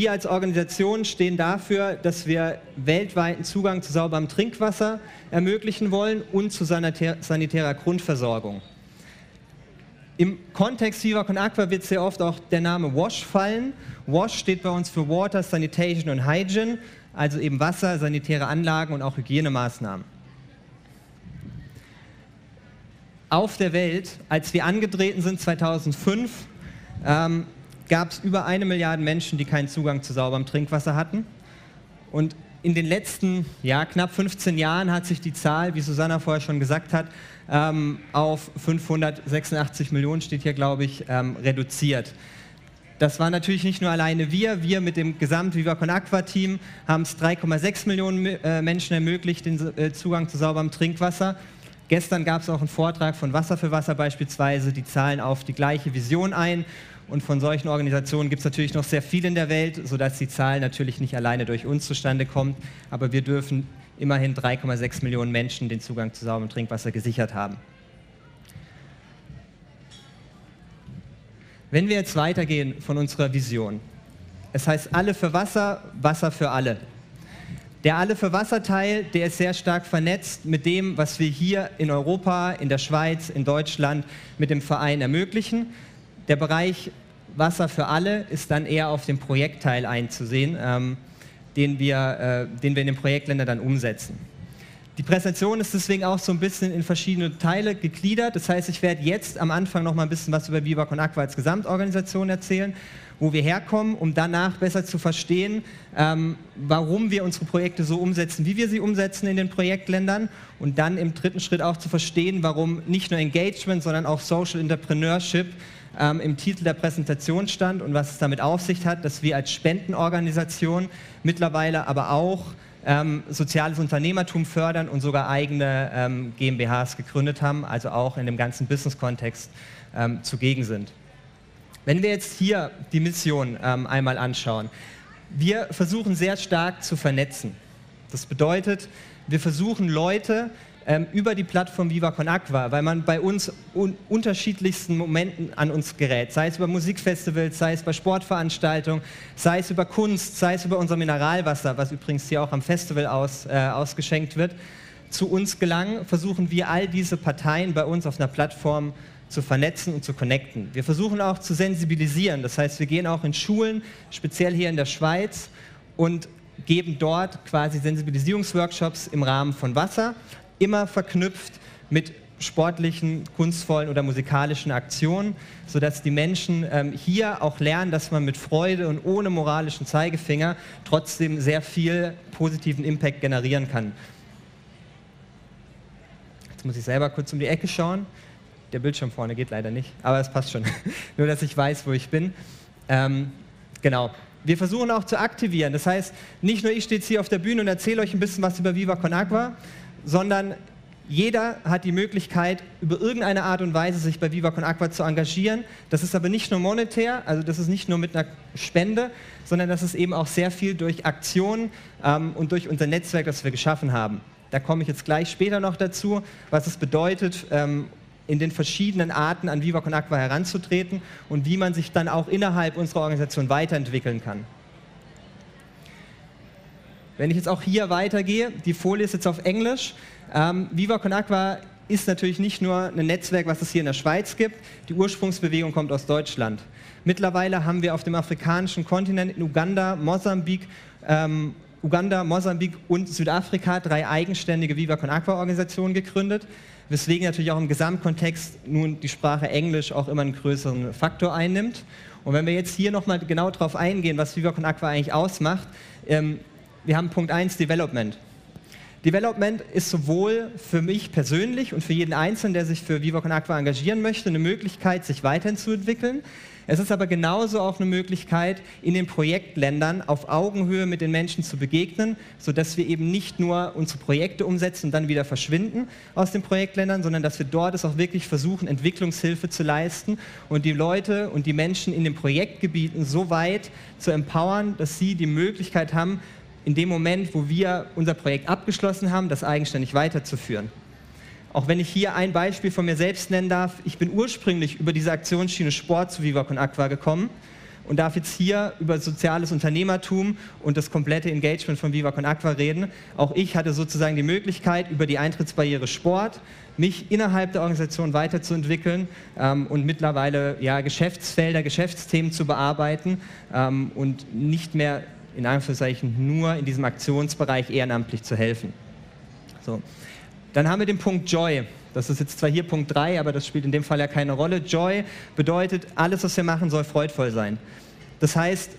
wir als Organisation stehen dafür, dass wir weltweiten Zugang zu sauberem Trinkwasser ermöglichen wollen und zu sanitärer Grundversorgung. Im Kontext Viva Con Aqua wird sehr oft auch der Name WASH fallen. WASH steht bei uns für Water, Sanitation und Hygiene, also eben Wasser, sanitäre Anlagen und auch Hygienemaßnahmen. Auf der Welt, als wir angetreten sind 2005, ähm, gab es über eine Milliarde Menschen, die keinen Zugang zu sauberem Trinkwasser hatten. Und in den letzten ja, knapp 15 Jahren hat sich die Zahl, wie Susanna vorher schon gesagt hat, ähm, auf 586 Millionen, steht hier, glaube ich, ähm, reduziert. Das war natürlich nicht nur alleine wir, wir mit dem Gesamt Viva Con Aqua Team haben es 3,6 Millionen äh, Menschen ermöglicht, den äh, Zugang zu sauberem Trinkwasser. Gestern gab es auch einen Vortrag von Wasser für Wasser beispielsweise, die zahlen auf die gleiche Vision ein. Und von solchen Organisationen gibt es natürlich noch sehr viel in der Welt, sodass die Zahl natürlich nicht alleine durch uns zustande kommt. Aber wir dürfen immerhin 3,6 Millionen Menschen den Zugang zu sauberem Trinkwasser gesichert haben. Wenn wir jetzt weitergehen von unserer Vision, es heißt alle für Wasser, Wasser für alle. Der Alle für Wasser Teil, der ist sehr stark vernetzt mit dem, was wir hier in Europa, in der Schweiz, in Deutschland mit dem Verein ermöglichen. Der Bereich Wasser für alle ist dann eher auf dem Projektteil einzusehen, ähm, den, wir, äh, den wir in den Projektländern dann umsetzen. Die Präsentation ist deswegen auch so ein bisschen in verschiedene Teile gegliedert. Das heißt, ich werde jetzt am Anfang noch mal ein bisschen was über Viva Con Aqua als Gesamtorganisation erzählen, wo wir herkommen, um danach besser zu verstehen, ähm, warum wir unsere Projekte so umsetzen, wie wir sie umsetzen in den Projektländern und dann im dritten Schritt auch zu verstehen, warum nicht nur Engagement, sondern auch Social Entrepreneurship ähm, im Titel der Präsentation stand und was es damit auf sich hat, dass wir als Spendenorganisation mittlerweile aber auch ähm, soziales Unternehmertum fördern und sogar eigene ähm, GmbHs gegründet haben, also auch in dem ganzen Business-Kontext ähm, zugegen sind. Wenn wir jetzt hier die Mission ähm, einmal anschauen, wir versuchen sehr stark zu vernetzen. Das bedeutet, wir versuchen Leute ähm, über die Plattform Viva Con Aqua, weil man bei uns un unterschiedlichsten Momenten an uns gerät, sei es über Musikfestivals, sei es bei Sportveranstaltungen, sei es über Kunst, sei es über unser Mineralwasser, was übrigens hier auch am Festival aus, äh, ausgeschenkt wird, zu uns gelangen, versuchen wir all diese Parteien bei uns auf einer Plattform zu vernetzen und zu connecten. Wir versuchen auch zu sensibilisieren, das heißt, wir gehen auch in Schulen, speziell hier in der Schweiz, und geben dort quasi Sensibilisierungsworkshops im Rahmen von Wasser, immer verknüpft mit sportlichen, kunstvollen oder musikalischen Aktionen, sodass die Menschen ähm, hier auch lernen, dass man mit Freude und ohne moralischen Zeigefinger trotzdem sehr viel positiven Impact generieren kann. Jetzt muss ich selber kurz um die Ecke schauen. Der Bildschirm vorne geht leider nicht, aber es passt schon. Nur, dass ich weiß, wo ich bin. Ähm, genau. Wir versuchen auch zu aktivieren. Das heißt, nicht nur ich stehe jetzt hier auf der Bühne und erzähle euch ein bisschen was über Viva Con Agua, sondern jeder hat die Möglichkeit, über irgendeine Art und Weise sich bei Viva Con Aqua zu engagieren. Das ist aber nicht nur monetär, also das ist nicht nur mit einer Spende, sondern das ist eben auch sehr viel durch Aktionen ähm, und durch unser Netzwerk, das wir geschaffen haben. Da komme ich jetzt gleich später noch dazu, was es bedeutet, ähm, in den verschiedenen Arten an Viva Con Aqua heranzutreten und wie man sich dann auch innerhalb unserer Organisation weiterentwickeln kann. Wenn ich jetzt auch hier weitergehe, die Folie ist jetzt auf Englisch. Ähm, Viva Con Aqua ist natürlich nicht nur ein Netzwerk, was es hier in der Schweiz gibt. Die Ursprungsbewegung kommt aus Deutschland. Mittlerweile haben wir auf dem afrikanischen Kontinent in Uganda, Mosambik, ähm, Uganda, Mosambik und Südafrika drei eigenständige Viva Con Aqua Organisationen gegründet, weswegen natürlich auch im Gesamtkontext nun die Sprache Englisch auch immer einen größeren Faktor einnimmt. Und wenn wir jetzt hier nochmal genau darauf eingehen, was Viva Con Aqua eigentlich ausmacht, ähm, wir haben Punkt 1 Development. Development ist sowohl für mich persönlich und für jeden Einzelnen, der sich für Viva Con Aqua engagieren möchte, eine Möglichkeit, sich weiterzuentwickeln. Es ist aber genauso auch eine Möglichkeit, in den Projektländern auf Augenhöhe mit den Menschen zu begegnen, sodass wir eben nicht nur unsere Projekte umsetzen und dann wieder verschwinden aus den Projektländern, sondern dass wir dort es auch wirklich versuchen, Entwicklungshilfe zu leisten und die Leute und die Menschen in den Projektgebieten so weit zu empowern, dass sie die Möglichkeit haben, in dem Moment, wo wir unser Projekt abgeschlossen haben, das eigenständig weiterzuführen. Auch wenn ich hier ein Beispiel von mir selbst nennen darf, ich bin ursprünglich über diese Aktionsschiene Sport zu Viva Con Aqua gekommen und darf jetzt hier über soziales Unternehmertum und das komplette Engagement von Viva Con Aqua reden. Auch ich hatte sozusagen die Möglichkeit, über die Eintrittsbarriere Sport mich innerhalb der Organisation weiterzuentwickeln ähm, und mittlerweile ja, Geschäftsfelder, Geschäftsthemen zu bearbeiten ähm, und nicht mehr in Anführungszeichen nur in diesem Aktionsbereich ehrenamtlich zu helfen. So. Dann haben wir den Punkt Joy. Das ist jetzt zwar hier Punkt 3, aber das spielt in dem Fall ja keine Rolle. Joy bedeutet, alles, was wir machen, soll freudvoll sein. Das heißt,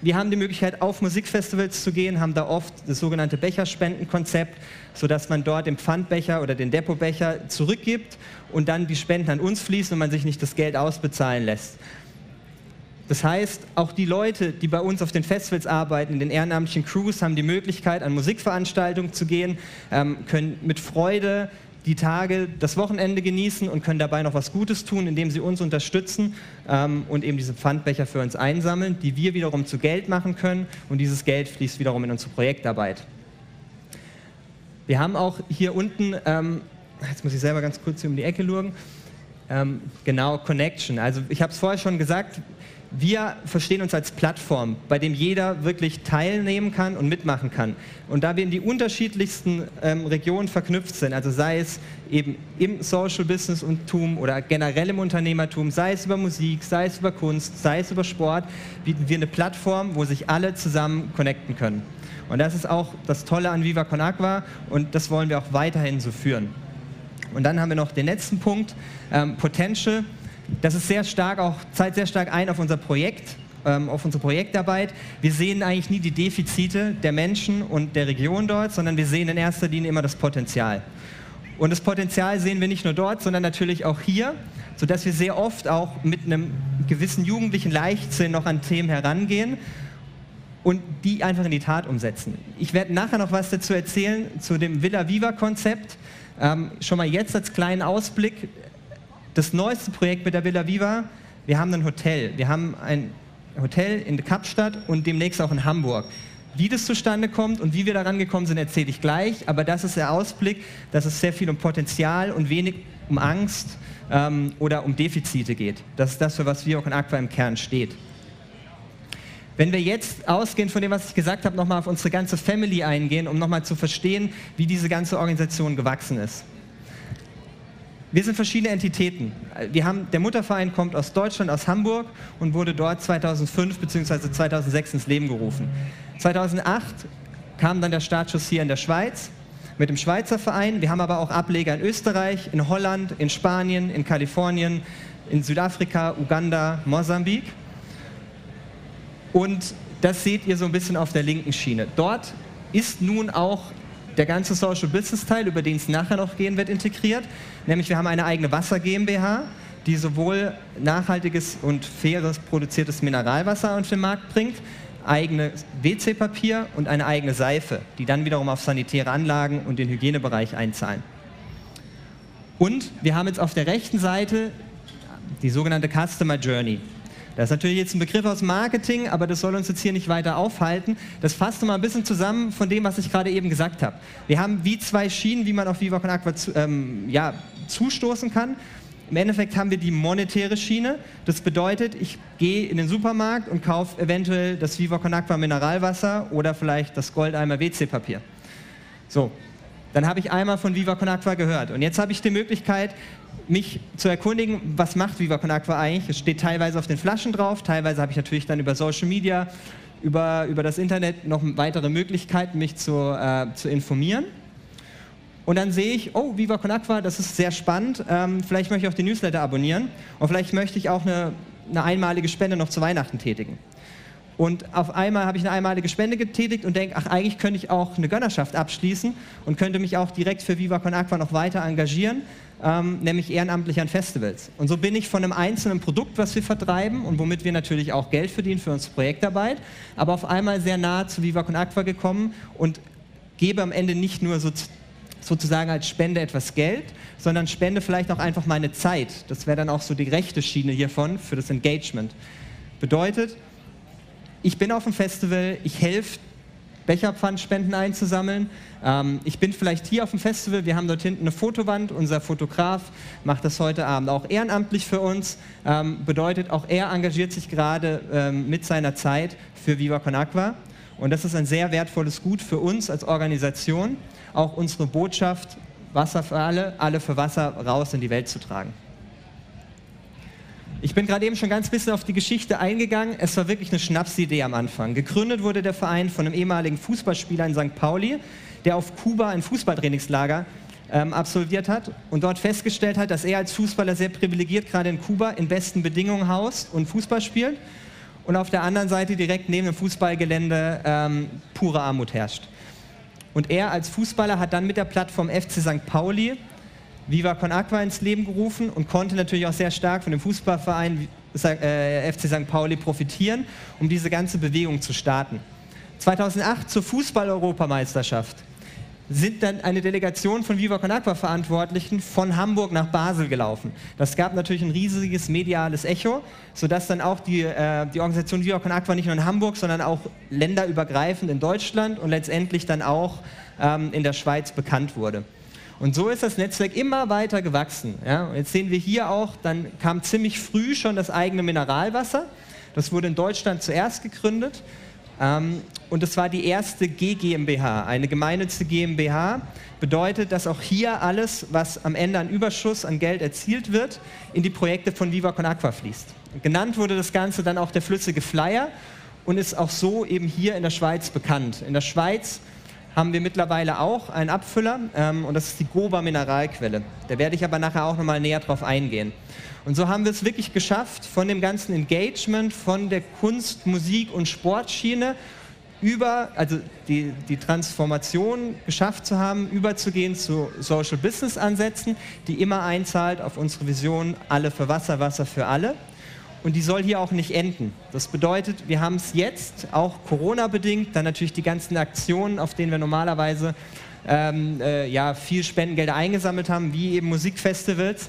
wir haben die Möglichkeit, auf Musikfestivals zu gehen, haben da oft das sogenannte Becherspendenkonzept, sodass man dort den Pfandbecher oder den Depotbecher zurückgibt und dann die Spenden an uns fließen und man sich nicht das Geld ausbezahlen lässt. Das heißt, auch die Leute, die bei uns auf den Festivals arbeiten, in den ehrenamtlichen Crews, haben die Möglichkeit, an Musikveranstaltungen zu gehen, ähm, können mit Freude die Tage, das Wochenende genießen und können dabei noch was Gutes tun, indem sie uns unterstützen ähm, und eben diese Pfandbecher für uns einsammeln, die wir wiederum zu Geld machen können und dieses Geld fließt wiederum in unsere Projektarbeit. Wir haben auch hier unten, ähm, jetzt muss ich selber ganz kurz hier um die Ecke lugen, ähm, genau, Connection. Also ich habe es vorher schon gesagt, wir verstehen uns als Plattform, bei dem jeder wirklich teilnehmen kann und mitmachen kann. Und da wir in die unterschiedlichsten ähm, Regionen verknüpft sind, also sei es eben im Social Business Tum oder generell im Unternehmertum, sei es über Musik, sei es über Kunst, sei es über Sport, bieten wir eine Plattform, wo sich alle zusammen connecten können. Und das ist auch das Tolle an Viva Con Agua und das wollen wir auch weiterhin so führen. Und dann haben wir noch den letzten Punkt, ähm, Potential das ist sehr stark auch, zahlt sehr stark ein auf unser Projekt, ähm, auf unsere Projektarbeit. Wir sehen eigentlich nie die Defizite der Menschen und der Region dort, sondern wir sehen in erster Linie immer das Potenzial. Und das Potenzial sehen wir nicht nur dort, sondern natürlich auch hier, sodass wir sehr oft auch mit einem gewissen jugendlichen Leichtsinn noch an Themen herangehen und die einfach in die Tat umsetzen. Ich werde nachher noch was dazu erzählen zu dem Villa Viva Konzept. Ähm, schon mal jetzt als kleinen Ausblick das neueste Projekt mit der Villa Viva, wir haben ein Hotel. Wir haben ein Hotel in Kapstadt und demnächst auch in Hamburg. Wie das zustande kommt und wie wir daran gekommen sind, erzähle ich gleich. Aber das ist der Ausblick, dass es sehr viel um Potenzial und wenig um Angst ähm, oder um Defizite geht. Das ist das, für was wir auch in Aqua im Kern steht. Wenn wir jetzt ausgehend von dem, was ich gesagt habe, nochmal auf unsere ganze Family eingehen, um nochmal zu verstehen, wie diese ganze Organisation gewachsen ist. Wir sind verschiedene Entitäten. Wir haben, der Mutterverein kommt aus Deutschland, aus Hamburg und wurde dort 2005 bzw. 2006 ins Leben gerufen. 2008 kam dann der Startschuss hier in der Schweiz mit dem Schweizer Verein. Wir haben aber auch Ableger in Österreich, in Holland, in Spanien, in Kalifornien, in Südafrika, Uganda, Mosambik. Und das seht ihr so ein bisschen auf der linken Schiene. Dort ist nun auch der ganze Social Business Teil, über den es nachher noch gehen wird, integriert. Nämlich wir haben eine eigene Wasser GmbH, die sowohl nachhaltiges und faires produziertes Mineralwasser auf den Markt bringt, eigenes WC-Papier und eine eigene Seife, die dann wiederum auf sanitäre Anlagen und den Hygienebereich einzahlen. Und wir haben jetzt auf der rechten Seite die sogenannte Customer Journey. Das ist natürlich jetzt ein Begriff aus Marketing, aber das soll uns jetzt hier nicht weiter aufhalten. Das fasst nochmal ein bisschen zusammen von dem, was ich gerade eben gesagt habe. Wir haben wie zwei Schienen, wie man auf Viva Con Aqua zu, ähm, ja, zustoßen kann. Im Endeffekt haben wir die monetäre Schiene. Das bedeutet, ich gehe in den Supermarkt und kaufe eventuell das Viva Con Aqua Mineralwasser oder vielleicht das Goldeimer WC-Papier. So, dann habe ich einmal von Viva Con Aqua gehört. Und jetzt habe ich die Möglichkeit, mich zu erkundigen, was macht Viva Con Aqua eigentlich. Es steht teilweise auf den Flaschen drauf, teilweise habe ich natürlich dann über Social Media, über, über das Internet noch weitere Möglichkeiten, mich zu, äh, zu informieren. Und dann sehe ich, oh, Viva Con Aqua, das ist sehr spannend. Ähm, vielleicht möchte ich auch den Newsletter abonnieren und vielleicht möchte ich auch eine, eine einmalige Spende noch zu Weihnachten tätigen. Und auf einmal habe ich eine einmalige Spende getätigt und denke, ach, eigentlich könnte ich auch eine Gönnerschaft abschließen und könnte mich auch direkt für Viva Con Aqua noch weiter engagieren, ähm, nämlich ehrenamtlich an Festivals. Und so bin ich von einem einzelnen Produkt, was wir vertreiben und womit wir natürlich auch Geld verdienen für unsere Projektarbeit, aber auf einmal sehr nah zu Viva Con Aqua gekommen und gebe am Ende nicht nur so sozusagen als Spende etwas Geld, sondern spende vielleicht auch einfach meine Zeit. Das wäre dann auch so die rechte Schiene hiervon für das Engagement. Bedeutet, ich bin auf dem Festival, ich helfe Becherpfandspenden einzusammeln. Ähm, ich bin vielleicht hier auf dem Festival, wir haben dort hinten eine Fotowand, unser Fotograf macht das heute Abend auch ehrenamtlich für uns, ähm, bedeutet auch er engagiert sich gerade ähm, mit seiner Zeit für Viva Con Aqua und das ist ein sehr wertvolles Gut für uns als Organisation, auch unsere Botschaft Wasser für alle, alle für Wasser raus in die Welt zu tragen. Ich bin gerade eben schon ganz bisschen auf die Geschichte eingegangen. Es war wirklich eine Schnapsidee am Anfang. Gegründet wurde der Verein von einem ehemaligen Fußballspieler in St. Pauli, der auf Kuba ein Fußballtrainingslager ähm, absolviert hat und dort festgestellt hat, dass er als Fußballer sehr privilegiert gerade in Kuba in besten Bedingungen haust und Fußball spielt und auf der anderen Seite direkt neben dem Fußballgelände ähm, pure Armut herrscht. Und er als Fußballer hat dann mit der Plattform FC St. Pauli Viva Con Aqua ins Leben gerufen und konnte natürlich auch sehr stark von dem Fußballverein äh, FC St. Pauli profitieren, um diese ganze Bewegung zu starten. 2008 zur Fußball-Europameisterschaft sind dann eine Delegation von Viva Con Aqua Verantwortlichen von Hamburg nach Basel gelaufen. Das gab natürlich ein riesiges mediales Echo, sodass dann auch die, äh, die Organisation Viva Con Aqua nicht nur in Hamburg, sondern auch länderübergreifend in Deutschland und letztendlich dann auch ähm, in der Schweiz bekannt wurde. Und so ist das Netzwerk immer weiter gewachsen. Ja? jetzt sehen wir hier auch, dann kam ziemlich früh schon das eigene Mineralwasser. Das wurde in Deutschland zuerst gegründet. Ähm, und es war die erste GGMBH, eine gemeinnützige GmbH. Bedeutet, dass auch hier alles, was am Ende an Überschuss an Geld erzielt wird, in die Projekte von Viva Con Aqua fließt. Genannt wurde das Ganze dann auch der flüssige Flyer und ist auch so eben hier in der Schweiz bekannt. In der Schweiz haben wir mittlerweile auch einen Abfüller ähm, und das ist die Goba Mineralquelle. Da werde ich aber nachher auch nochmal näher drauf eingehen. Und so haben wir es wirklich geschafft, von dem ganzen Engagement, von der Kunst, Musik und Sportschiene über, also die, die Transformation geschafft zu haben, überzugehen zu Social Business Ansätzen, die immer einzahlt auf unsere Vision Alle für Wasser, Wasser für alle und die soll hier auch nicht enden. Das bedeutet, wir haben es jetzt, auch Corona-bedingt, dann natürlich die ganzen Aktionen, auf denen wir normalerweise ähm, äh, ja, viel Spendengelder eingesammelt haben, wie eben Musikfestivals,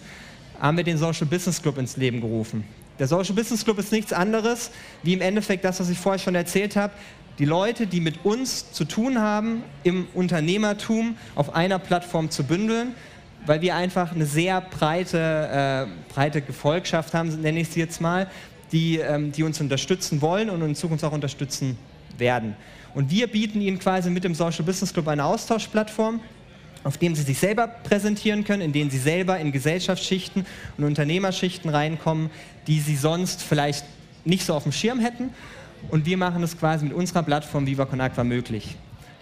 haben wir den Social Business Club ins Leben gerufen. Der Social Business Club ist nichts anderes, wie im Endeffekt das, was ich vorher schon erzählt habe, die Leute, die mit uns zu tun haben, im Unternehmertum auf einer Plattform zu bündeln, weil wir einfach eine sehr breite, äh, breite Gefolgschaft haben, nenne ich sie jetzt mal, die, ähm, die uns unterstützen wollen und in Zukunft auch unterstützen werden. Und wir bieten ihnen quasi mit dem Social Business Club eine Austauschplattform, auf dem sie sich selber präsentieren können, in denen sie selber in Gesellschaftsschichten und Unternehmerschichten reinkommen, die sie sonst vielleicht nicht so auf dem Schirm hätten. Und wir machen es quasi mit unserer Plattform Viva Con Aqua möglich.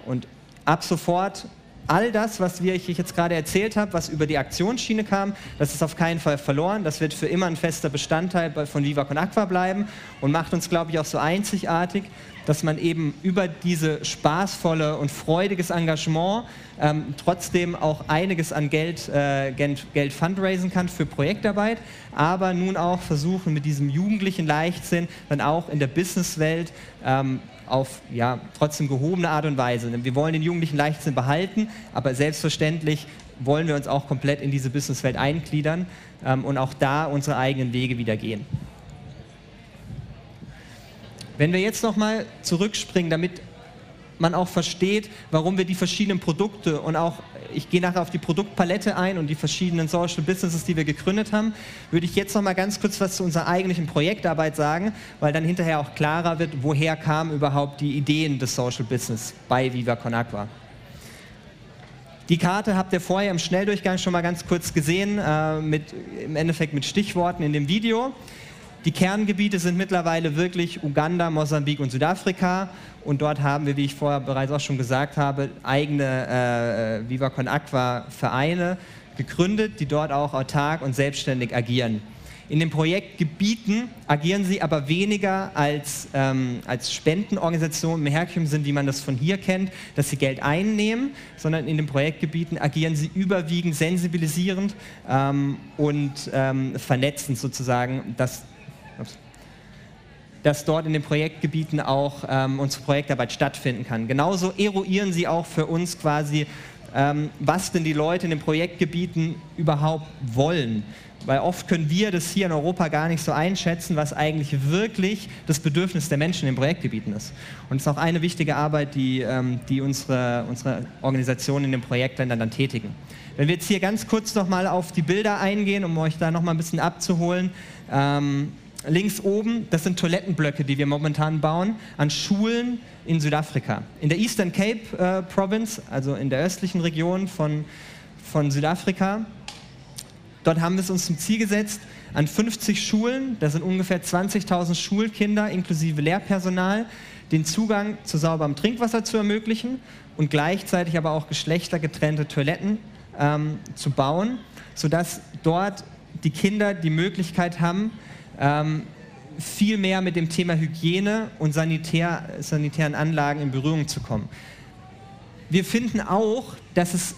Und ab sofort all das, was wir, ich jetzt gerade erzählt habe, was über die Aktionsschiene kam, das ist auf keinen Fall verloren. Das wird für immer ein fester Bestandteil von Viva Con Aqua bleiben und macht uns, glaube ich, auch so einzigartig, dass man eben über diese spaßvolle und freudiges Engagement ähm, trotzdem auch einiges an Geld, äh, Geld fundraisen kann für Projektarbeit, aber nun auch versuchen mit diesem jugendlichen Leichtsinn dann auch in der Businesswelt ähm, auf ja, trotzdem gehobene Art und Weise. Wir wollen den jugendlichen Leichtsinn behalten, aber selbstverständlich wollen wir uns auch komplett in diese Businesswelt eingliedern ähm, und auch da unsere eigenen Wege wieder gehen. Wenn wir jetzt nochmal zurückspringen, damit man auch versteht, warum wir die verschiedenen Produkte und auch, ich gehe nachher auf die Produktpalette ein und die verschiedenen Social Businesses, die wir gegründet haben, würde ich jetzt noch mal ganz kurz was zu unserer eigentlichen Projektarbeit sagen, weil dann hinterher auch klarer wird, woher kamen überhaupt die Ideen des Social Business bei Viva Con Aqua. Die Karte habt ihr vorher im Schnelldurchgang schon mal ganz kurz gesehen, äh, mit, im Endeffekt mit Stichworten in dem Video. Die Kerngebiete sind mittlerweile wirklich Uganda, Mosambik und Südafrika. Und dort haben wir, wie ich vorher bereits auch schon gesagt habe, eigene äh, Viva Con Aqua Vereine gegründet, die dort auch autark und selbstständig agieren. In den Projektgebieten agieren sie aber weniger als, ähm, als Spendenorganisation im Herkunftssinn, wie man das von hier kennt, dass sie Geld einnehmen, sondern in den Projektgebieten agieren sie überwiegend sensibilisierend ähm, und ähm, vernetzend sozusagen, dass dass dort in den Projektgebieten auch ähm, unsere Projektarbeit stattfinden kann. Genauso eruieren sie auch für uns quasi ähm, was denn die Leute in den Projektgebieten überhaupt wollen. Weil oft können wir das hier in Europa gar nicht so einschätzen, was eigentlich wirklich das Bedürfnis der Menschen in den Projektgebieten ist. Und es ist auch eine wichtige Arbeit, die, ähm, die unsere, unsere Organisationen in den Projektländern dann tätigen. Wenn wir jetzt hier ganz kurz nochmal auf die Bilder eingehen, um euch da nochmal ein bisschen abzuholen. Ähm, links oben, das sind Toilettenblöcke, die wir momentan bauen, an Schulen in Südafrika. In der Eastern Cape äh, Province, also in der östlichen Region von, von Südafrika, Dort haben wir es uns zum Ziel gesetzt, an 50 Schulen, das sind ungefähr 20.000 Schulkinder inklusive Lehrpersonal, den Zugang zu sauberem Trinkwasser zu ermöglichen und gleichzeitig aber auch geschlechtergetrennte Toiletten ähm, zu bauen, sodass dort die Kinder die Möglichkeit haben, ähm, viel mehr mit dem Thema Hygiene und Sanitär, sanitären Anlagen in Berührung zu kommen. Wir finden auch, dass es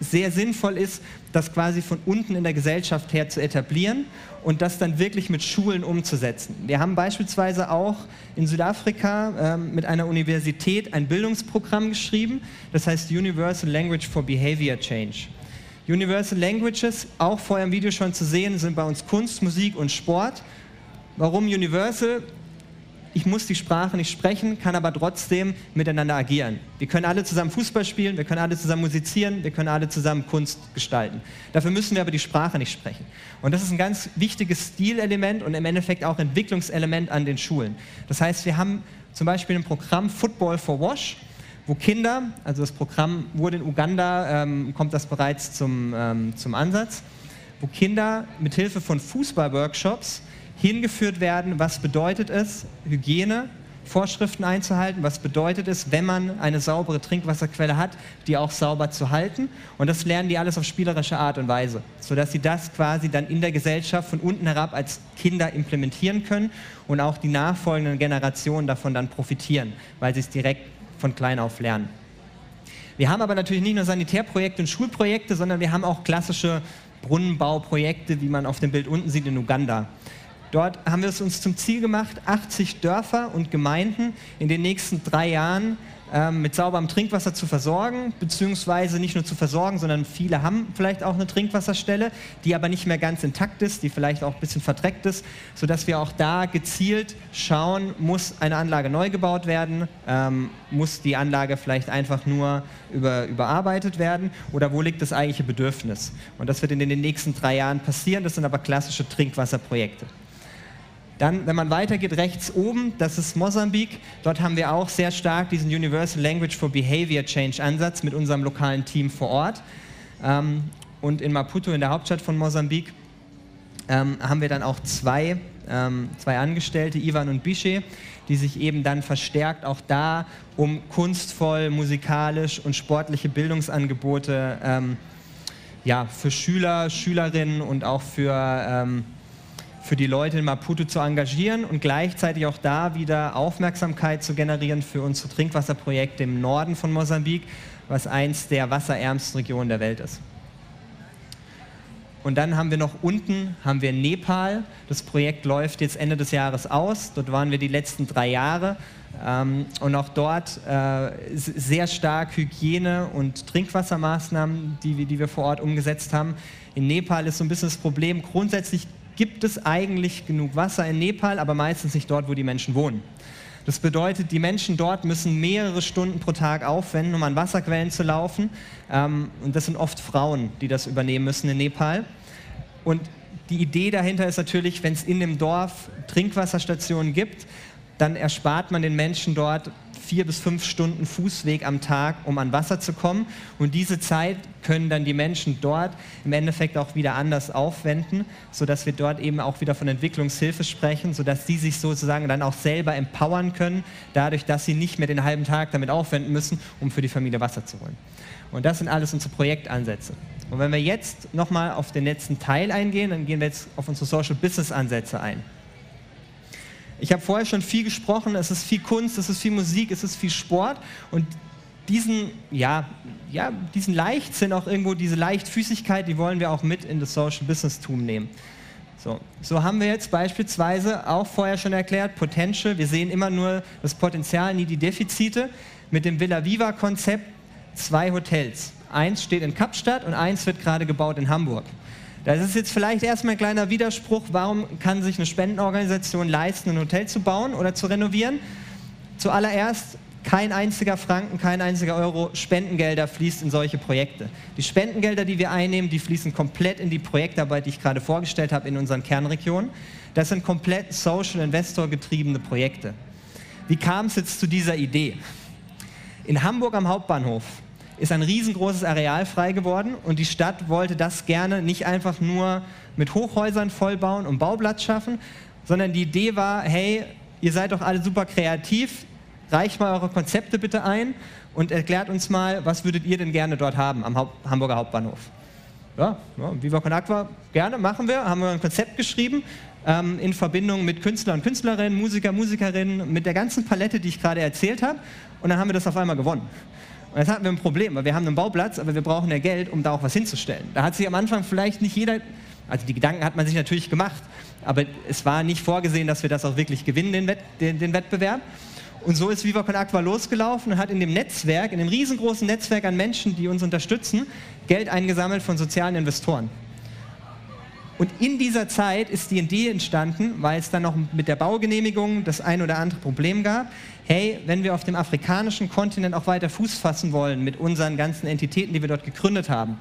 sehr sinnvoll ist, das quasi von unten in der Gesellschaft her zu etablieren und das dann wirklich mit Schulen umzusetzen. Wir haben beispielsweise auch in Südafrika ähm, mit einer Universität ein Bildungsprogramm geschrieben, das heißt Universal Language for Behavior Change. Universal Languages, auch vorher im Video schon zu sehen, sind bei uns Kunst, Musik und Sport. Warum Universal? ich muss die Sprache nicht sprechen, kann aber trotzdem miteinander agieren. Wir können alle zusammen Fußball spielen, wir können alle zusammen musizieren, wir können alle zusammen Kunst gestalten. Dafür müssen wir aber die Sprache nicht sprechen. Und das ist ein ganz wichtiges Stilelement und im Endeffekt auch Entwicklungselement an den Schulen. Das heißt, wir haben zum Beispiel ein Programm Football for Wash, wo Kinder, also das Programm wurde in Uganda, ähm, kommt das bereits zum, ähm, zum Ansatz, wo Kinder mit Hilfe von Fußballworkshops hingeführt werden, was bedeutet es, Hygiene, Vorschriften einzuhalten, was bedeutet es, wenn man eine saubere Trinkwasserquelle hat, die auch sauber zu halten. Und das lernen die alles auf spielerische Art und Weise, sodass sie das quasi dann in der Gesellschaft von unten herab als Kinder implementieren können und auch die nachfolgenden Generationen davon dann profitieren, weil sie es direkt von klein auf lernen. Wir haben aber natürlich nicht nur Sanitärprojekte und Schulprojekte, sondern wir haben auch klassische Brunnenbauprojekte, wie man auf dem Bild unten sieht in Uganda. Dort haben wir es uns zum Ziel gemacht, 80 Dörfer und Gemeinden in den nächsten drei Jahren ähm, mit sauberem Trinkwasser zu versorgen, beziehungsweise nicht nur zu versorgen, sondern viele haben vielleicht auch eine Trinkwasserstelle, die aber nicht mehr ganz intakt ist, die vielleicht auch ein bisschen verdreckt ist, sodass wir auch da gezielt schauen, muss eine Anlage neu gebaut werden, ähm, muss die Anlage vielleicht einfach nur über, überarbeitet werden oder wo liegt das eigentliche Bedürfnis. Und das wird in den nächsten drei Jahren passieren, das sind aber klassische Trinkwasserprojekte. Dann, wenn man weitergeht, rechts oben, das ist Mosambik. Dort haben wir auch sehr stark diesen Universal Language for Behavior Change Ansatz mit unserem lokalen Team vor Ort. Ähm, und in Maputo, in der Hauptstadt von Mosambik, ähm, haben wir dann auch zwei, ähm, zwei Angestellte, Ivan und Bische, die sich eben dann verstärkt auch da um kunstvoll, musikalisch und sportliche Bildungsangebote ähm, ja, für Schüler, Schülerinnen und auch für ähm, für die Leute in Maputo zu engagieren und gleichzeitig auch da wieder Aufmerksamkeit zu generieren für unsere Trinkwasserprojekte im Norden von Mosambik, was eins der wasserärmsten Regionen der Welt ist. Und dann haben wir noch unten haben wir Nepal. Das Projekt läuft jetzt Ende des Jahres aus. Dort waren wir die letzten drei Jahre. Ähm, und auch dort äh, sehr stark Hygiene- und Trinkwassermaßnahmen, die die wir vor Ort umgesetzt haben. In Nepal ist so ein bisschen das Problem, grundsätzlich gibt es eigentlich genug Wasser in Nepal, aber meistens nicht dort, wo die Menschen wohnen. Das bedeutet, die Menschen dort müssen mehrere Stunden pro Tag aufwenden, um an Wasserquellen zu laufen. Ähm, und das sind oft Frauen, die das übernehmen müssen in Nepal. Und die Idee dahinter ist natürlich, wenn es in dem Dorf Trinkwasserstationen gibt, dann erspart man den Menschen dort vier bis fünf Stunden Fußweg am Tag, um an Wasser zu kommen. Und diese Zeit können dann die Menschen dort im Endeffekt auch wieder anders aufwenden, sodass wir dort eben auch wieder von Entwicklungshilfe sprechen, sodass sie sich sozusagen dann auch selber empowern können, dadurch, dass sie nicht mehr den halben Tag damit aufwenden müssen, um für die Familie Wasser zu holen. Und das sind alles unsere Projektansätze. Und wenn wir jetzt nochmal auf den letzten Teil eingehen, dann gehen wir jetzt auf unsere Social Business Ansätze ein. Ich habe vorher schon viel gesprochen, es ist viel Kunst, es ist viel Musik, es ist viel Sport und diesen, ja, ja, diesen Leichtsinn, auch irgendwo diese Leichtfüßigkeit, die wollen wir auch mit in das Social Business-Tum nehmen. So, so haben wir jetzt beispielsweise auch vorher schon erklärt, Potential, wir sehen immer nur das Potenzial, nie die Defizite. Mit dem Villa Viva-Konzept zwei Hotels. Eins steht in Kapstadt und eins wird gerade gebaut in Hamburg. Das ist jetzt vielleicht erstmal ein kleiner Widerspruch. Warum kann sich eine Spendenorganisation leisten, ein Hotel zu bauen oder zu renovieren? Zuallererst, kein einziger Franken, kein einziger Euro Spendengelder fließt in solche Projekte. Die Spendengelder, die wir einnehmen, die fließen komplett in die Projektarbeit, die ich gerade vorgestellt habe, in unseren Kernregionen. Das sind komplett Social Investor getriebene Projekte. Wie kam es jetzt zu dieser Idee? In Hamburg am Hauptbahnhof ist ein riesengroßes Areal frei geworden und die Stadt wollte das gerne nicht einfach nur mit Hochhäusern vollbauen und Bauplatz schaffen, sondern die Idee war, hey, ihr seid doch alle super kreativ, reicht mal eure Konzepte bitte ein und erklärt uns mal, was würdet ihr denn gerne dort haben am Haupt Hamburger Hauptbahnhof. Ja, ja Viva Con Aqua, gerne, machen wir, haben wir ein Konzept geschrieben ähm, in Verbindung mit Künstlern und Künstlerinnen, Musiker, Musikerinnen, mit der ganzen Palette, die ich gerade erzählt habe und dann haben wir das auf einmal gewonnen. Und jetzt hatten wir ein Problem, weil wir haben einen Bauplatz, aber wir brauchen ja Geld, um da auch was hinzustellen. Da hat sich am Anfang vielleicht nicht jeder, also die Gedanken hat man sich natürlich gemacht, aber es war nicht vorgesehen, dass wir das auch wirklich gewinnen, den, Wett, den, den Wettbewerb. Und so ist Viva Con Aqua losgelaufen und hat in dem Netzwerk, in dem riesengroßen Netzwerk an Menschen, die uns unterstützen, Geld eingesammelt von sozialen Investoren. Und in dieser Zeit ist die Idee entstanden, weil es dann noch mit der Baugenehmigung das ein oder andere Problem gab. Hey, wenn wir auf dem afrikanischen Kontinent auch weiter Fuß fassen wollen mit unseren ganzen Entitäten, die wir dort gegründet haben,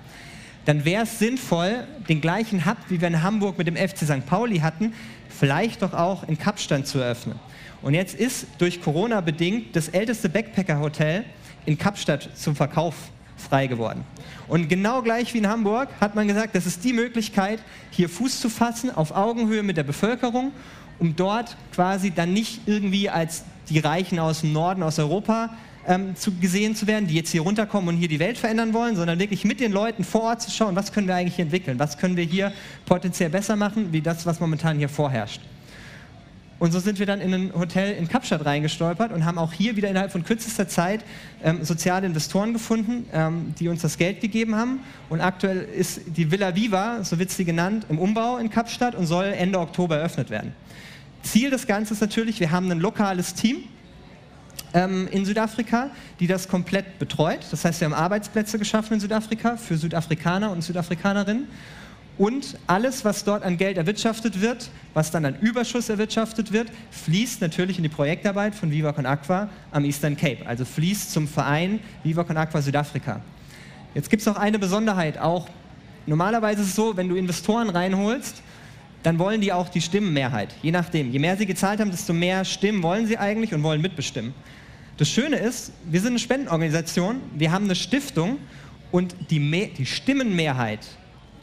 dann wäre es sinnvoll, den gleichen Hub, wie wir in Hamburg mit dem FC St. Pauli hatten, vielleicht doch auch in Kapstadt zu eröffnen. Und jetzt ist durch Corona bedingt das älteste Backpacker-Hotel in Kapstadt zum Verkauf frei geworden. Und genau gleich wie in Hamburg hat man gesagt, das ist die Möglichkeit, hier Fuß zu fassen, auf Augenhöhe mit der Bevölkerung, um dort quasi dann nicht irgendwie als die Reichen aus dem Norden, aus Europa ähm, zu, gesehen zu werden, die jetzt hier runterkommen und hier die Welt verändern wollen, sondern wirklich mit den Leuten vor Ort zu schauen, was können wir eigentlich entwickeln, was können wir hier potenziell besser machen, wie das, was momentan hier vorherrscht. Und so sind wir dann in ein Hotel in Kapstadt reingestolpert und haben auch hier wieder innerhalb von kürzester Zeit ähm, soziale Investoren gefunden, ähm, die uns das Geld gegeben haben. Und aktuell ist die Villa Viva, so wird sie genannt, im Umbau in Kapstadt und soll Ende Oktober eröffnet werden. Ziel des Ganzen ist natürlich, wir haben ein lokales Team ähm, in Südafrika, die das komplett betreut. Das heißt, wir haben Arbeitsplätze geschaffen in Südafrika für Südafrikaner und Südafrikanerinnen und alles, was dort an Geld erwirtschaftet wird, was dann an Überschuss erwirtschaftet wird, fließt natürlich in die Projektarbeit von Viva Con Aqua am Eastern Cape, also fließt zum Verein Viva Con Aqua Südafrika. Jetzt gibt es noch eine Besonderheit, auch normalerweise ist es so, wenn du Investoren reinholst, dann wollen die auch die Stimmenmehrheit, je nachdem. Je mehr sie gezahlt haben, desto mehr Stimmen wollen sie eigentlich und wollen mitbestimmen. Das Schöne ist, wir sind eine Spendenorganisation, wir haben eine Stiftung und die, Me die Stimmenmehrheit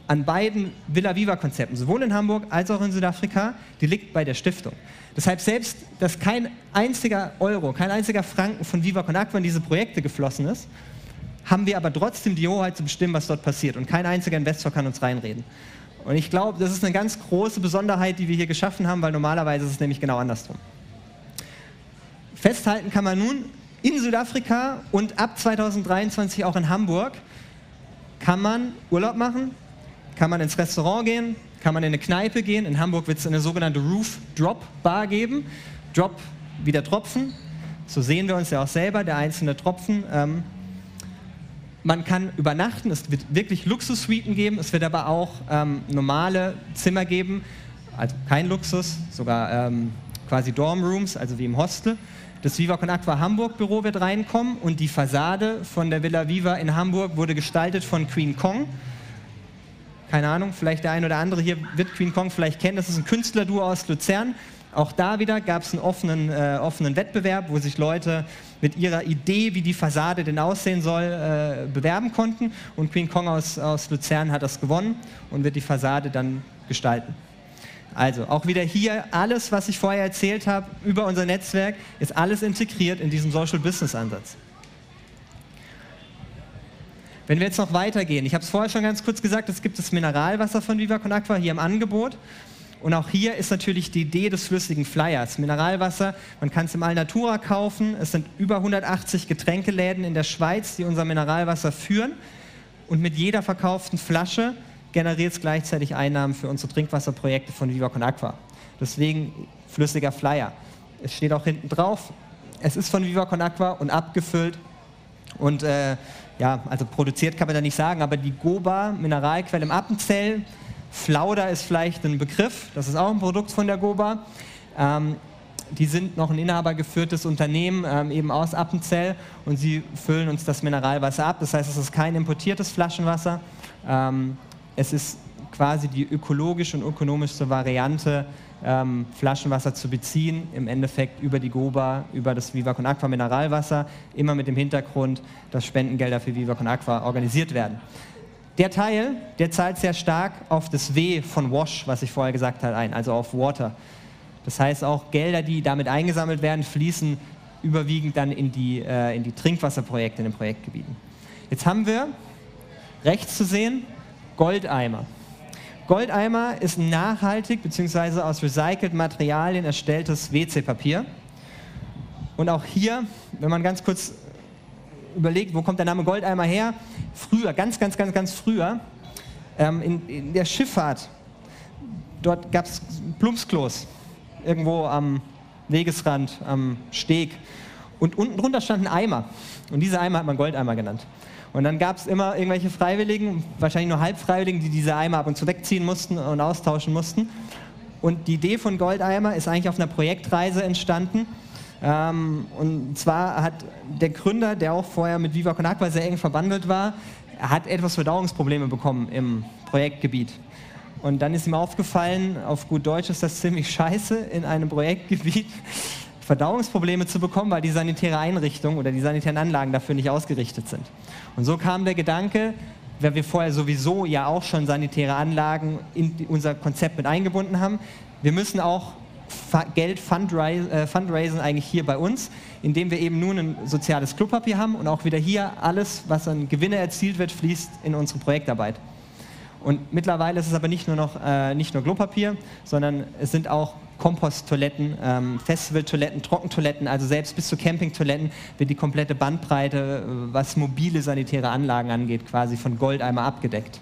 an beiden Villa Viva-Konzepten, sowohl in Hamburg als auch in Südafrika, die liegt bei der Stiftung. Deshalb selbst, dass kein einziger Euro, kein einziger Franken von Viva Con Aqua in diese Projekte geflossen ist, haben wir aber trotzdem die Hoheit zu bestimmen, was dort passiert. Und kein einziger Investor kann uns reinreden. Und ich glaube, das ist eine ganz große Besonderheit, die wir hier geschaffen haben, weil normalerweise ist es nämlich genau andersrum. Festhalten kann man nun, in Südafrika und ab 2023 auch in Hamburg kann man Urlaub machen, kann man ins Restaurant gehen, kann man in eine Kneipe gehen. In Hamburg wird es eine sogenannte Roof Drop Bar geben. Drop wie der Tropfen. So sehen wir uns ja auch selber, der einzelne Tropfen. Ähm, man kann übernachten, es wird wirklich Luxussuiten geben, es wird aber auch ähm, normale Zimmer geben, also kein Luxus, sogar ähm, quasi Dormrooms, also wie im Hostel. Das Viva Con Aqua Hamburg Büro wird reinkommen und die Fassade von der Villa Viva in Hamburg wurde gestaltet von Queen Kong keine Ahnung, vielleicht der ein oder andere hier wird Queen Kong vielleicht kennen. Das ist ein Künstlerduo aus Luzern. Auch da wieder gab es einen offenen, äh, offenen Wettbewerb, wo sich Leute mit ihrer Idee, wie die Fassade denn aussehen soll, äh, bewerben konnten. Und Queen Kong aus, aus Luzern hat das gewonnen und wird die Fassade dann gestalten. Also auch wieder hier alles, was ich vorher erzählt habe über unser Netzwerk, ist alles integriert in diesem Social Business Ansatz. Wenn wir jetzt noch weitergehen, ich habe es vorher schon ganz kurz gesagt, es gibt das Mineralwasser von Viva Con Aqua hier im Angebot. Und auch hier ist natürlich die Idee des flüssigen Flyers. Mineralwasser, man kann es im Alnatura kaufen. Es sind über 180 Getränkeläden in der Schweiz, die unser Mineralwasser führen. Und mit jeder verkauften Flasche generiert es gleichzeitig Einnahmen für unsere Trinkwasserprojekte von Viva Con Aqua. Deswegen flüssiger Flyer. Es steht auch hinten drauf, es ist von Viva Con Aqua und abgefüllt Und äh, ja, also produziert kann man da nicht sagen, aber die Goba, Mineralquelle im Appenzell, Flauder ist vielleicht ein Begriff, das ist auch ein Produkt von der Goba. Ähm, die sind noch ein inhabergeführtes Unternehmen, ähm, eben aus Appenzell, und sie füllen uns das Mineralwasser ab. Das heißt, es ist kein importiertes Flaschenwasser. Ähm, es ist quasi die ökologische und ökonomischste Variante, ähm, Flaschenwasser zu beziehen, im Endeffekt über die Goba, über das Viva Con Aqua Mineralwasser, immer mit dem Hintergrund, dass Spendengelder für Viva Con Aqua organisiert werden. Der Teil, der zahlt sehr stark auf das W von Wash, was ich vorher gesagt habe, ein, also auf Water. Das heißt, auch Gelder, die damit eingesammelt werden, fließen überwiegend dann in die, äh, in die Trinkwasserprojekte in den Projektgebieten. Jetzt haben wir rechts zu sehen Goldeimer. Goldeimer ist nachhaltig bzw. aus recycelten Materialien erstelltes WC-Papier. Und auch hier, wenn man ganz kurz überlegt, wo kommt der Name Goldeimer her? Früher, ganz, ganz, ganz, ganz früher, ähm, in, in, der Schifffahrt, dort gab es Plumpsklos, irgendwo am Wegesrand, am Steg. Und unten drunter stand ein Eimer. Und diese Eimer hat man Goldeimer genannt. Und dann gab es immer irgendwelche Freiwilligen, wahrscheinlich nur Halbfreiwilligen, die diese Eimer ab und zu wegziehen mussten und austauschen mussten. Und die Idee von Goldeimer ist eigentlich auf einer Projektreise entstanden. Ähm, und zwar hat der Gründer, der auch vorher mit Viva Con Agua sehr eng verbandelt war, hat etwas Verdauungsprobleme bekommen im Projektgebiet. Und dann ist ihm aufgefallen, auf gut Deutsch ist das ziemlich scheiße in einem Projektgebiet, Verdauungsprobleme zu bekommen, weil die sanitäre Einrichtung oder die sanitären Anlagen dafür nicht ausgerichtet sind. Und so kam der Gedanke, weil wir vorher sowieso ja auch schon sanitäre Anlagen in unser Konzept mit eingebunden haben, wir müssen auch Geld äh, fundraisen eigentlich hier bei uns, indem wir eben nun ein soziales Klopapier haben und auch wieder hier alles, was an Gewinne erzielt wird, fließt in unsere Projektarbeit. Und mittlerweile ist es aber nicht nur noch äh, nicht nur Klopapier, sondern es sind auch Komposttoiletten, ähm, Festivaltoiletten, Trockentoiletten, also selbst bis zu Campingtoiletten wird die komplette Bandbreite, äh, was mobile sanitäre Anlagen angeht, quasi von Goldeimer abgedeckt.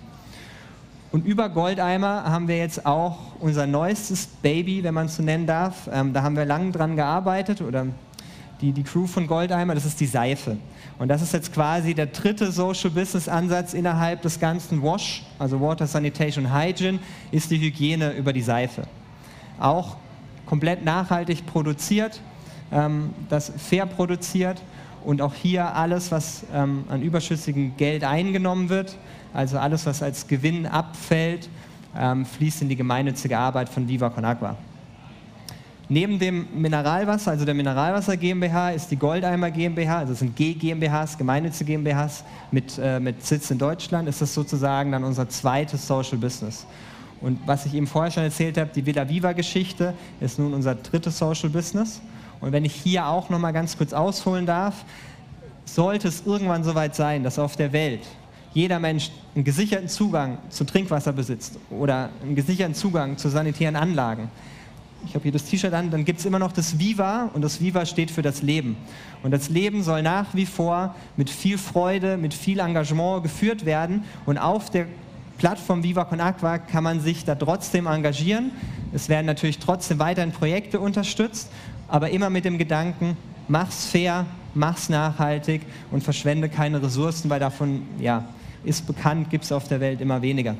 Und über Goldeimer haben wir jetzt auch unser neuestes Baby, wenn man es so nennen darf. Ähm, da haben wir lange dran gearbeitet oder die, die Crew von Goldeimer, das ist die Seife. Und das ist jetzt quasi der dritte Social Business Ansatz innerhalb des ganzen WASH, also Water Sanitation Hygiene, ist die Hygiene über die Seife. Auch komplett nachhaltig produziert, ähm, das fair produziert und auch hier alles, was ähm, an überschüssigem Geld eingenommen wird, also alles, was als Gewinn abfällt, ähm, fließt in die gemeinnützige Arbeit von Viva Con Agua. Neben dem Mineralwasser, also der Mineralwasser GmbH, ist die Goldeimer GmbH, also das sind G GmbHs, gemeinnützige GmbHs mit, äh, mit Sitz in Deutschland, ist das sozusagen dann unser zweites Social Business. Und was ich eben vorher schon erzählt habe, die Villa Viva-Geschichte ist nun unser drittes Social Business. Und wenn ich hier auch noch mal ganz kurz ausholen darf, sollte es irgendwann soweit sein, dass auf der Welt jeder Mensch einen gesicherten Zugang zu Trinkwasser besitzt oder einen gesicherten Zugang zu sanitären Anlagen, ich habe hier das T-Shirt an, dann gibt es immer noch das Viva und das Viva steht für das Leben. Und das Leben soll nach wie vor mit viel Freude, mit viel Engagement geführt werden und auf der Plattform Viva Con Aqua kann man sich da trotzdem engagieren. Es werden natürlich trotzdem weiterhin Projekte unterstützt, aber immer mit dem Gedanken, mach's fair, mach's nachhaltig und verschwende keine Ressourcen, weil davon, ja, ist bekannt, gibt es auf der Welt immer weniger.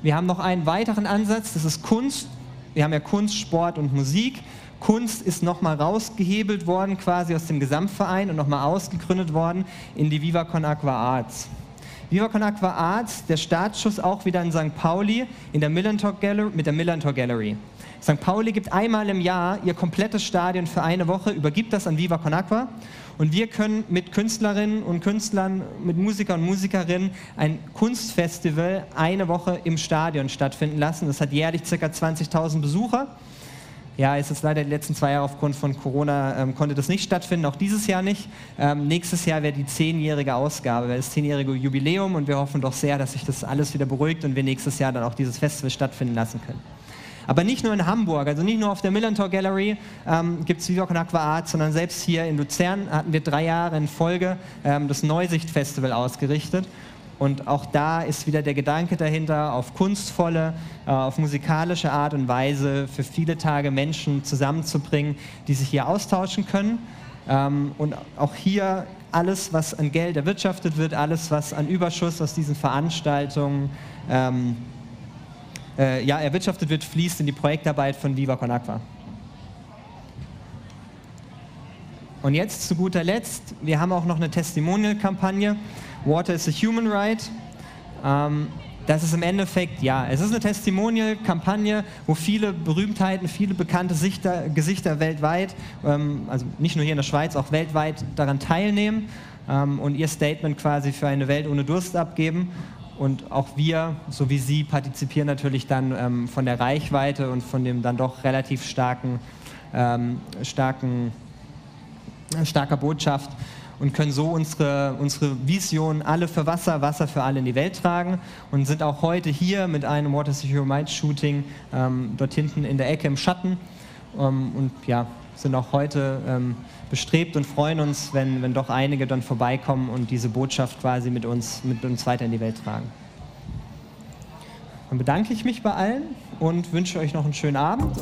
Wir haben noch einen weiteren Ansatz, das ist Kunst. Wir haben ja Kunst, Sport und Musik. Kunst ist nochmal rausgehebelt worden, quasi aus dem Gesamtverein und nochmal ausgegründet worden in die Viva Con Aqua Arts. Viva Con Aqua Arts, der Startschuss auch wieder in St. Pauli in der Gallery, mit der Millantor Gallery. St. Pauli gibt einmal im Jahr ihr komplettes Stadion für eine Woche, übergibt das an Viva Con Aqua und wir können mit Künstlerinnen und Künstlern, mit Musikern und Musikerinnen ein Kunstfestival eine Woche im Stadion stattfinden lassen. Das hat jährlich ca. 20.000 Besucher. Ja, ist jetzt leider die letzten zwei Jahre aufgrund von Corona ähm, konnte das nicht stattfinden, auch dieses Jahr nicht. Ähm, nächstes Jahr wäre die zehnjährige Ausgabe, wäre das zehnjährige Jubiläum und wir hoffen doch sehr, dass sich das alles wieder beruhigt und wir nächstes Jahr dann auch dieses Festival stattfinden lassen können. Aber nicht nur in Hamburg, also nicht nur auf der Millantor Gallery ähm, gibt es Viva Con Aqua Art, sondern selbst hier in Luzern hatten wir drei Jahre in Folge ähm, das Neusicht Festival ausgerichtet. Und auch da ist wieder der Gedanke dahinter, auf kunstvolle, äh, auf musikalische Art und Weise für viele Tage Menschen zusammenzubringen, die sich hier austauschen können. Ähm, und auch hier alles, was an Geld erwirtschaftet wird, alles, was an Überschuss aus diesen Veranstaltungen ähm, äh, ja, erwirtschaftet wird, fließt in die Projektarbeit von Viva Con Aqua. Und jetzt zu guter Letzt, wir haben auch noch eine Testimonial-Kampagne. Water is a Human Right. Ähm, das ist im Endeffekt, ja, es ist eine Testimonial-Kampagne, wo viele Berühmtheiten, viele bekannte Sichter, Gesichter weltweit, ähm, also nicht nur hier in der Schweiz, auch weltweit daran teilnehmen ähm, und ihr Statement quasi für eine Welt ohne Durst abgeben. Und auch wir, so wie Sie, partizipieren natürlich dann ähm, von der Reichweite und von dem dann doch relativ starken, ähm, starken, äh, starker Botschaft und können so unsere, unsere Vision alle für Wasser, Wasser für alle in die Welt tragen und sind auch heute hier mit einem Water Secure Mind Shooting ähm, dort hinten in der Ecke im Schatten ähm, und ja, sind auch heute ähm, bestrebt und freuen uns, wenn, wenn doch einige dann vorbeikommen und diese Botschaft quasi mit uns, mit uns weiter in die Welt tragen. Dann bedanke ich mich bei allen und wünsche euch noch einen schönen Abend.